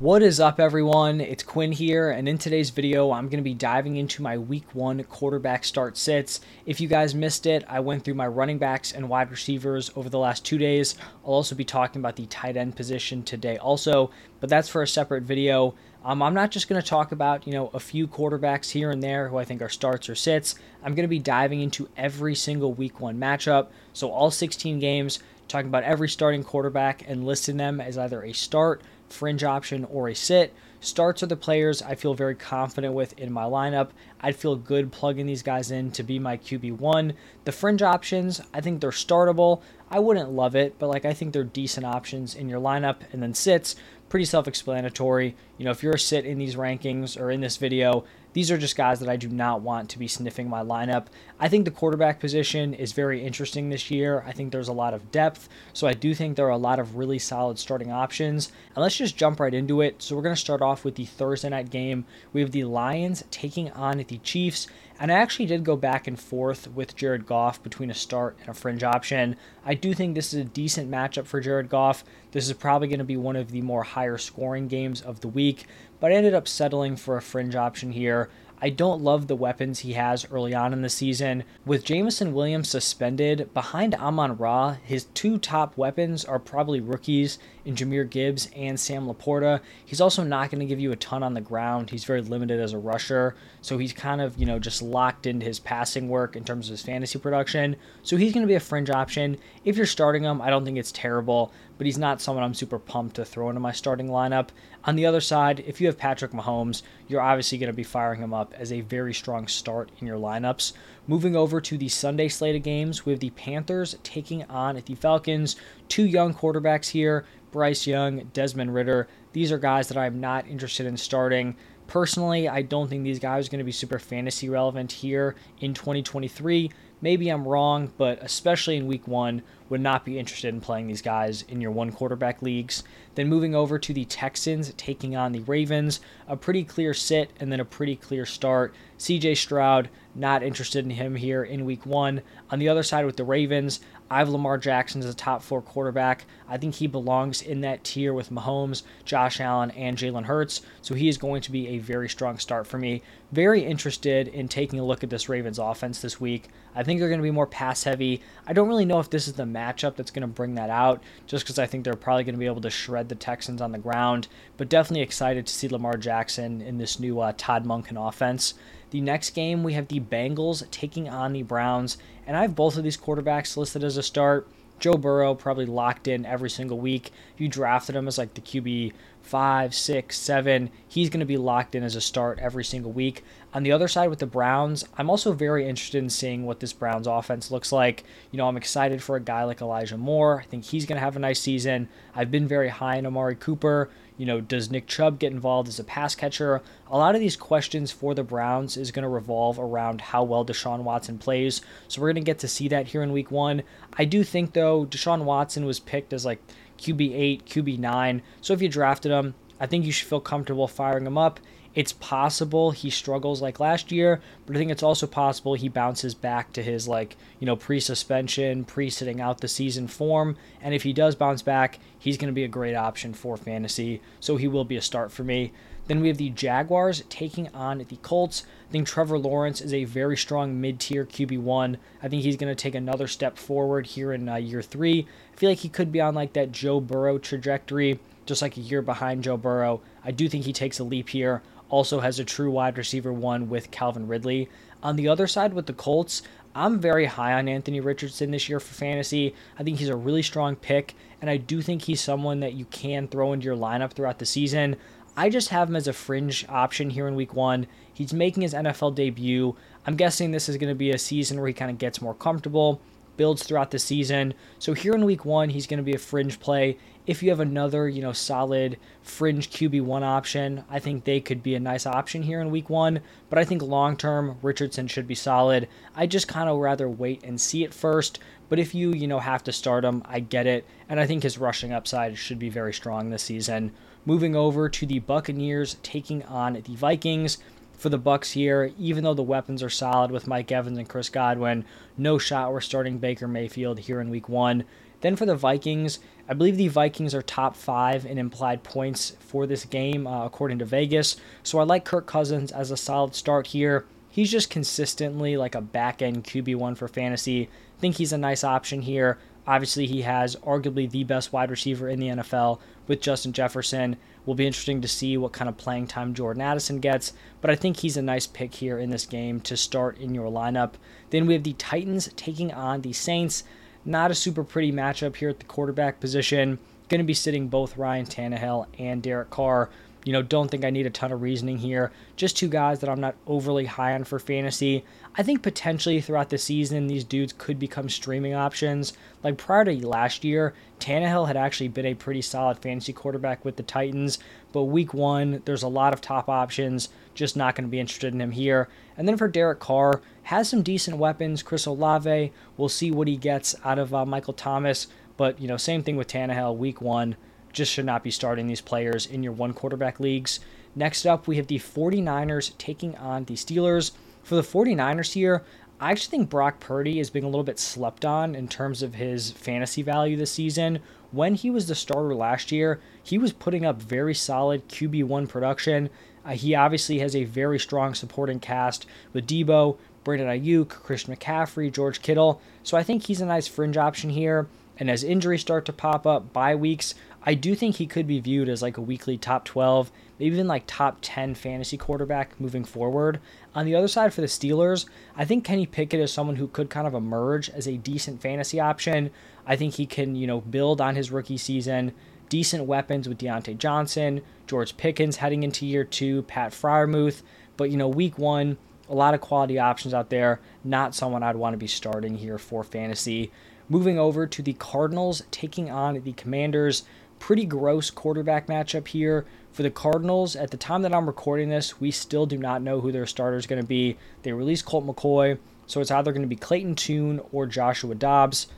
What is up, everyone? It's Quinn here, and in today's video, I'm going to be diving into my week one quarterback start sits. If you guys missed it, I went through my running backs and wide receivers over the last two days. I'll also be talking about the tight end position today, also, but that's for a separate video. Um, I'm not just going to talk about, you know, a few quarterbacks here and there who I think are starts or sits. I'm going to be diving into every single week one matchup, so all 16 games, talking about every starting quarterback and listing them as either a start fringe option, or a sit. Starts are the players I feel very confident with in my lineup. I'd feel good plugging these guys in to be my QB1. The fringe options, I think they're startable. I wouldn't love it, but like I think they're decent options in your lineup. And then sits, pretty self explanatory. You know, if you're a sit in these rankings or in this video, these are just guys that I do not want to be sniffing my lineup. I think the quarterback position is very interesting this year. I think there's a lot of depth, so I do think there are a lot of really solid starting options. And let's just jump right into it. So we're going to start off with the Thursday night game. We have the Lions taking on the Chiefs. And I actually did go back and forth with Jared Goff between a start and a fringe option. I do think this is a decent matchup for Jared Goff. This is probably going to be one of the more higher scoring games of the week, but I ended up settling for a fringe option here. I don't love the weapons he has early on in the season. With Jameson Williams suspended, behind Amon Ra, his two top weapons are probably rookies in Jahmyr Gibbs and Sam LaPorta. He's also not going to give you a ton on the ground. He's very limited as a rusher, so he's kind of, you know, just locked into his passing work in terms of his fantasy production. So he's going to be a fringe option. If you're starting him, I don't think it's terrible, but he's not someone I'm super pumped to throw into my starting lineup. On the other side, if you have Patrick Mahomes, you're obviously going to be firing him up as a very strong start in your lineups. Moving over to the Sunday slate of games with the Panthers taking on the Falcons. Two young quarterbacks here Bryce Young, Desmond Ridder. These are guys that I'm not interested in starting. Personally, I don't think these guys are going to be super fantasy relevant here in 2023. Maybe I'm wrong, but especially in week one, would not be interested in playing these guys in your one quarterback leagues. Then moving over to the Texans taking on the Ravens, a pretty clear sit and then a pretty clear start. CJ Stroud, not interested in him here in week one. On the other side with the Ravens, I have Lamar Jackson as a top four quarterback. I think he belongs in that tier with Mahomes, Josh Allen, and Jalen Hurts. So he is going to be a very strong start for me. Very interested in taking a look at this Ravens offense this week. I think they're going to be more pass heavy. I don't really know if this is the matchup that's going to bring that out, just because I think they're probably going to be able to shred the Texans on the ground. But definitely excited to see Lamar Jackson in this new uh, Todd Monken offense. The next game, we have the Bengals taking on the Browns, and I have both of these quarterbacks listed as a start. Joe Burrow probably locked in every single week. You drafted him as like the QB five, six, seven, he's going to be locked in as a start every single week. On the other side with the Browns, I'm also very interested in seeing what this Browns offense looks like. You know, I'm excited for a guy like Elijah Moore. I think he's going to have a nice season. I've been very high on Amari Cooper. You know, does Nick Chubb get involved as a pass catcher? A lot of these questions for the Browns is going to revolve around how well Deshaun Watson plays. So we're going to get to see that here in week one. I do think, though, Deshaun Watson was picked as like QB8, QB9. So if you drafted him, I think you should feel comfortable firing him up. It's possible he struggles like last year, but I think it's also possible he bounces back to his like, you know, pre-suspension, pre-sitting out the season form, and if he does bounce back, he's going to be a great option for fantasy, so he will be a start for me. Then we have the Jaguars taking on the Colts. I think Trevor Lawrence is a very strong mid tier QB1. I think he's going to take another step forward here in uh, year three. I feel like he could be on like that Joe Burrow trajectory, just like a year behind Joe Burrow. I do think he takes a leap here. Also has a true wide receiver one with Calvin Ridley. On the other side with the Colts, I'm very high on Anthony Richardson this year for fantasy. I think he's a really strong pick, and I do think he's someone that you can throw into your lineup throughout the season. I just have him as a fringe option here in week one. He's making his NFL debut. I'm guessing this is going to be a season where he kind of gets more comfortable, builds throughout the season. So here in week one, he's going to be a fringe play. If you have another, you know, solid fringe QB1 option, I think they could be a nice option here in week one. But I think long term, Richardson should be solid. I just kind of rather wait and see it first. But if you, you know, have to start him, I get it. And I think his rushing upside should be very strong this season. Moving over to the Buccaneers taking on the Vikings. For the Bucks here, even though the weapons are solid with Mike Evans and Chris Godwin, no shot we're starting Baker Mayfield here in week one. Then for the Vikings, I believe the Vikings are top five in implied points for this game, uh, according to Vegas. So I like Kirk Cousins as a solid start here. He's just consistently like a back end QB1 for fantasy. think he's a nice option here. Obviously, he has arguably the best wide receiver in the NFL with Justin Jefferson. Will be interesting to see what kind of playing time Jordan Addison gets, but I think he's a nice pick here in this game to start in your lineup. Then we have the Titans taking on the Saints. Not a super pretty matchup here at the quarterback position. Going to be sitting both Ryan Tannehill and Derek Carr. You know, don't think I need a ton of reasoning here. Just two guys that I'm not overly high on for fantasy. I think potentially throughout the season, these dudes could become streaming options. Like prior to last year, Tannehill had actually been a pretty solid fantasy quarterback with the Titans, but week one, there's a lot of top options. Just not going to be interested in him here. And then for Derek Carr, has some decent weapons. Chris Olave, we'll see what he gets out of uh, Michael Thomas. But, you know, same thing with Tannehill, week one just should not be starting these players in your one quarterback leagues. Next up, we have the 49ers taking on the Steelers. For the 49ers here, I actually think Brock Purdy is being a little bit slept on in terms of his fantasy value this season. When he was the starter last year, he was putting up very solid QB1 production. Uh, he obviously has a very strong supporting cast with Deebo, Brandon Aiyuk, Christian McCaffrey, George Kittle. So I think he's a nice fringe option here. And as injuries start to pop up, bye weeks, I do think he could be viewed as like a weekly top 12, maybe even like top 10 fantasy quarterback moving forward. On the other side for the Steelers, I think Kenny Pickett is someone who could kind of emerge as a decent fantasy option. I think he can, you know, build on his rookie season. Decent weapons with Diontae Johnson, George Pickens heading into year two, Pat Freiermuth. But, you know, week one, a lot of quality options out there. Not someone I'd want to be starting here for fantasy. Moving over to the Cardinals taking on the Commanders. Pretty gross quarterback matchup here for the Cardinals. At the time that I'm recording this, we still do not know who their starter is going to be. They released Colt McCoy, so it's either going to be Clayton Tune or Joshua Dobbs.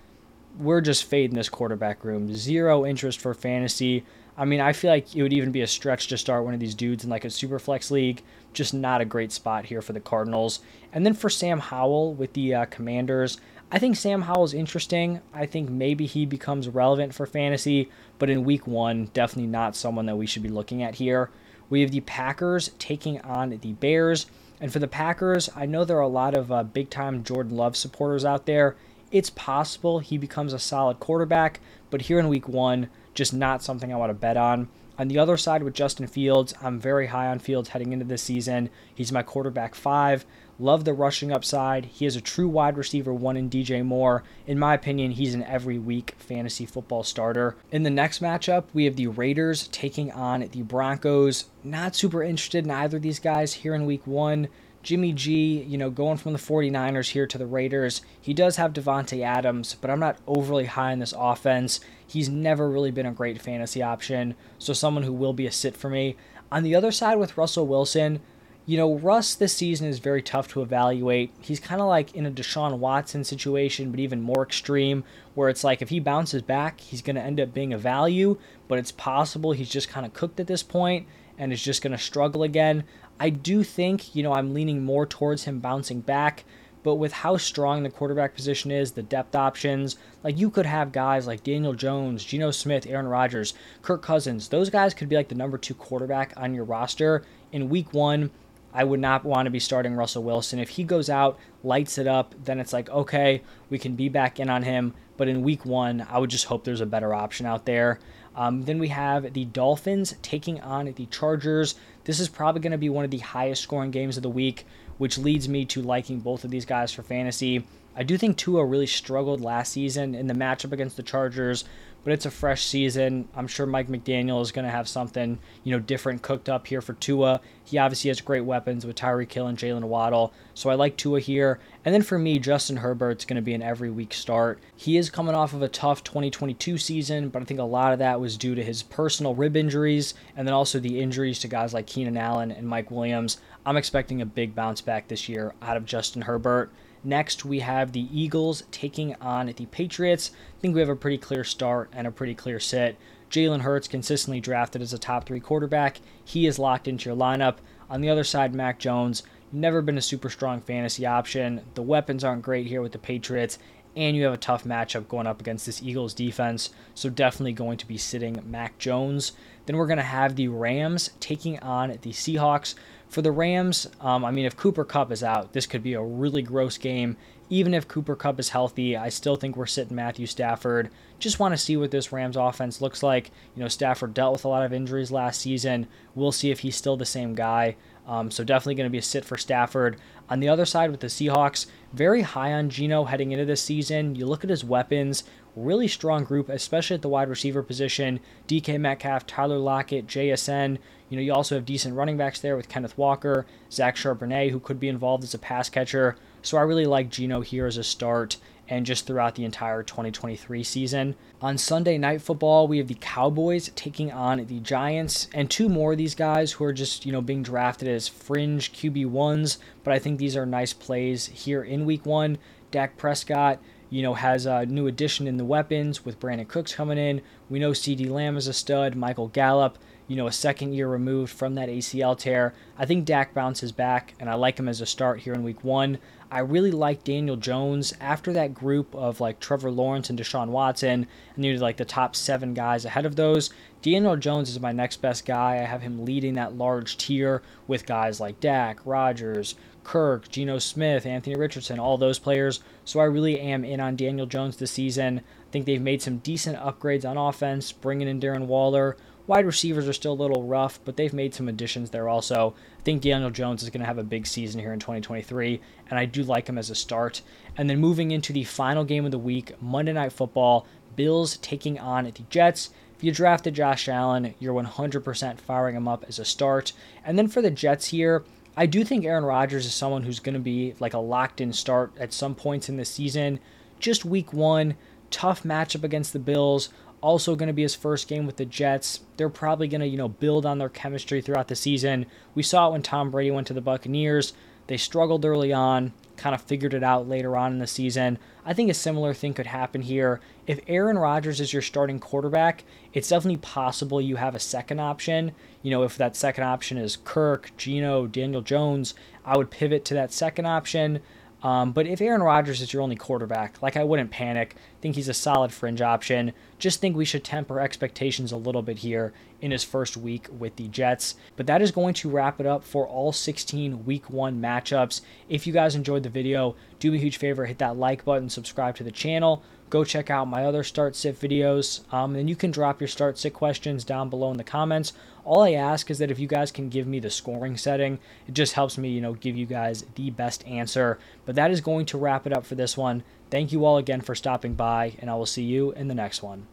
We're just fading this quarterback room. Zero interest for fantasy. I mean, I feel like it would even be a stretch to start one of these dudes in like a super flex league. Just not a great spot here for the Cardinals. And then for Sam Howell with the uh, Commanders, I think Sam Howell's interesting. I think maybe he becomes relevant for fantasy, but in week one, definitely not someone that we should be looking at here. We have the Packers taking on the Bears. And for the Packers, I know there are a lot of uh, big time Jordan Love supporters out there. It's possible he becomes a solid quarterback, but here in week one, just not something I want to bet on. On the other side with Justin Fields, I'm very high on Fields heading into this season. He's my quarterback five. Love the rushing upside. He is a true wide receiver one in DJ Moore. In my opinion, he's an every week fantasy football starter. In the next matchup, we have the Raiders taking on the Broncos. Not super interested in either of these guys here in week one. Jimmy G, you know, going from the 49ers here to the Raiders, he does have Davante Adams, but I'm not overly high in this offense. He's never really been a great fantasy option, so someone who will be a sit for me. On the other side with Russell Wilson, you know, Russ this season is very tough to evaluate. He's kind of like in a Deshaun Watson situation, but even more extreme, where it's like if he bounces back, he's going to end up being a value, but it's possible he's just kind of cooked at this point and is just going to struggle again. I do think, you know, I'm leaning more towards him bouncing back, but with how strong the quarterback position is, the depth options, like you could have guys like Daniel Jones, Geno Smith, Aaron Rodgers, Kirk Cousins. Those guys could be like the number two quarterback on your roster in week one. I would not want to be starting Russell Wilson. If he goes out, lights it up, then it's like, okay, we can be back in on him. But in week one, I would just hope there's a better option out there. Um, then we have the Dolphins taking on the Chargers. This is probably going to be one of the highest scoring games of the week, which leads me to liking both of these guys for fantasy. I do think Tua really struggled last season in the matchup against the Chargers, but it's a fresh season. I'm sure Mike McDaniel is going to have something, you know, different cooked up here for Tua. He obviously has great weapons with Tyreek Hill and Jaylen Waddle, so I like Tua here. And then for me, Justin Herbert's going to be an every week start. He is coming off of a tough 2022 season, but I think a lot of that was due to his personal rib injuries and then also the injuries to guys like Keenan Allen and Mike Williams. I'm expecting a big bounce back this year out of Justin Herbert. Next, we have the Eagles taking on the Patriots. I think we have a pretty clear start and a pretty clear set. Jalen Hurts consistently drafted as a top three quarterback. He is locked into your lineup. On the other side, Mac Jones, never been a super strong fantasy option. The weapons aren't great here with the Patriots. and you have a tough matchup going up against this Eagles defense. So definitely going to be sitting Mac Jones. Then we're going to have the Rams taking on the Seahawks. For the Rams, um, I mean, if Cooper Kupp is out, this could be a really gross game. Even if Cooper Kupp is healthy, I still think we're sitting Matthew Stafford. Just want to see what this Rams offense looks like. You know, Stafford dealt with a lot of injuries last season. We'll see if he's still the same guy. Um, so definitely going to be a sit for Stafford. On the other side with the Seahawks, very high on Geno heading into this season. You look at his weapons, really strong group, especially at the wide receiver position. DK Metcalf, Tyler Lockett, JSN. You know, you also have decent running backs there with Kenneth Walker, Zach Charbonnet, who could be involved as a pass catcher. So I really like Geno here as a start and just throughout the entire 2023 season. On Sunday Night Football, we have the Cowboys taking on the Giants, and two more of these guys who are just, you know, being drafted as fringe QB1s, but I think these are nice plays here in week one. Dak Prescott, you know, has a new addition in the weapons with Brandin Cooks coming in. We know CeeDee Lamb is a stud, Michael Gallup you know, a second year removed from that ACL tear. I think Dak bounces back, and I like him as a start here in week one. I really like Daniel Jones after that group of like Trevor Lawrence and Deshaun Watson, and you like the top seven guys ahead of those. Daniel Jones is my next best guy. I have him leading that large tier with guys like Dak, Rodgers, Kirk, Geno Smith, Anthony Richardson, all those players. So I really am in on Daniel Jones this season. I think they've made some decent upgrades on offense, bringing in Darren Waller. Wide receivers are still a little rough, but they've made some additions there also. I think Daniel Jones is going to have a big season here in 2023, and I do like him as a start. And then moving into the final game of the week, Monday Night Football, Bills taking on the Jets. If you drafted Josh Allen, you're 100% firing him up as a start. And then for the Jets here, I do think Aaron Rodgers is someone who's going to be like a locked in start at some points in the season. Just week one, tough matchup against the Bills also going to be his first game with the Jets. They're probably going to, you know, build on their chemistry throughout the season. We saw it when Tom Brady went to the Buccaneers. They struggled early on, kind of figured it out later on in the season. I think a similar thing could happen here. If Aaron Rodgers is your starting quarterback, it's definitely possible you have a second option. You know, if that second option is Kirk, Geno, Daniel Jones, I would pivot to that second option. Um, but if Aaron Rodgers is your only quarterback, like I wouldn't panic. think he's a solid fringe option. Just think we should temper expectations a little bit here in his first week with the Jets. But that is going to wrap it up for all 16 week one matchups. If you guys enjoyed the video, do me a huge favor, hit that like button, subscribe to the channel go check out my other start sit videos um, and you can drop your start sit questions down below in the comments. All i ask is that if you guys can give me the scoring setting it just helps me you know give you guys the best answer. But that is going to wrap it up for this one. Thank you all again for stopping by and i will see you in the next one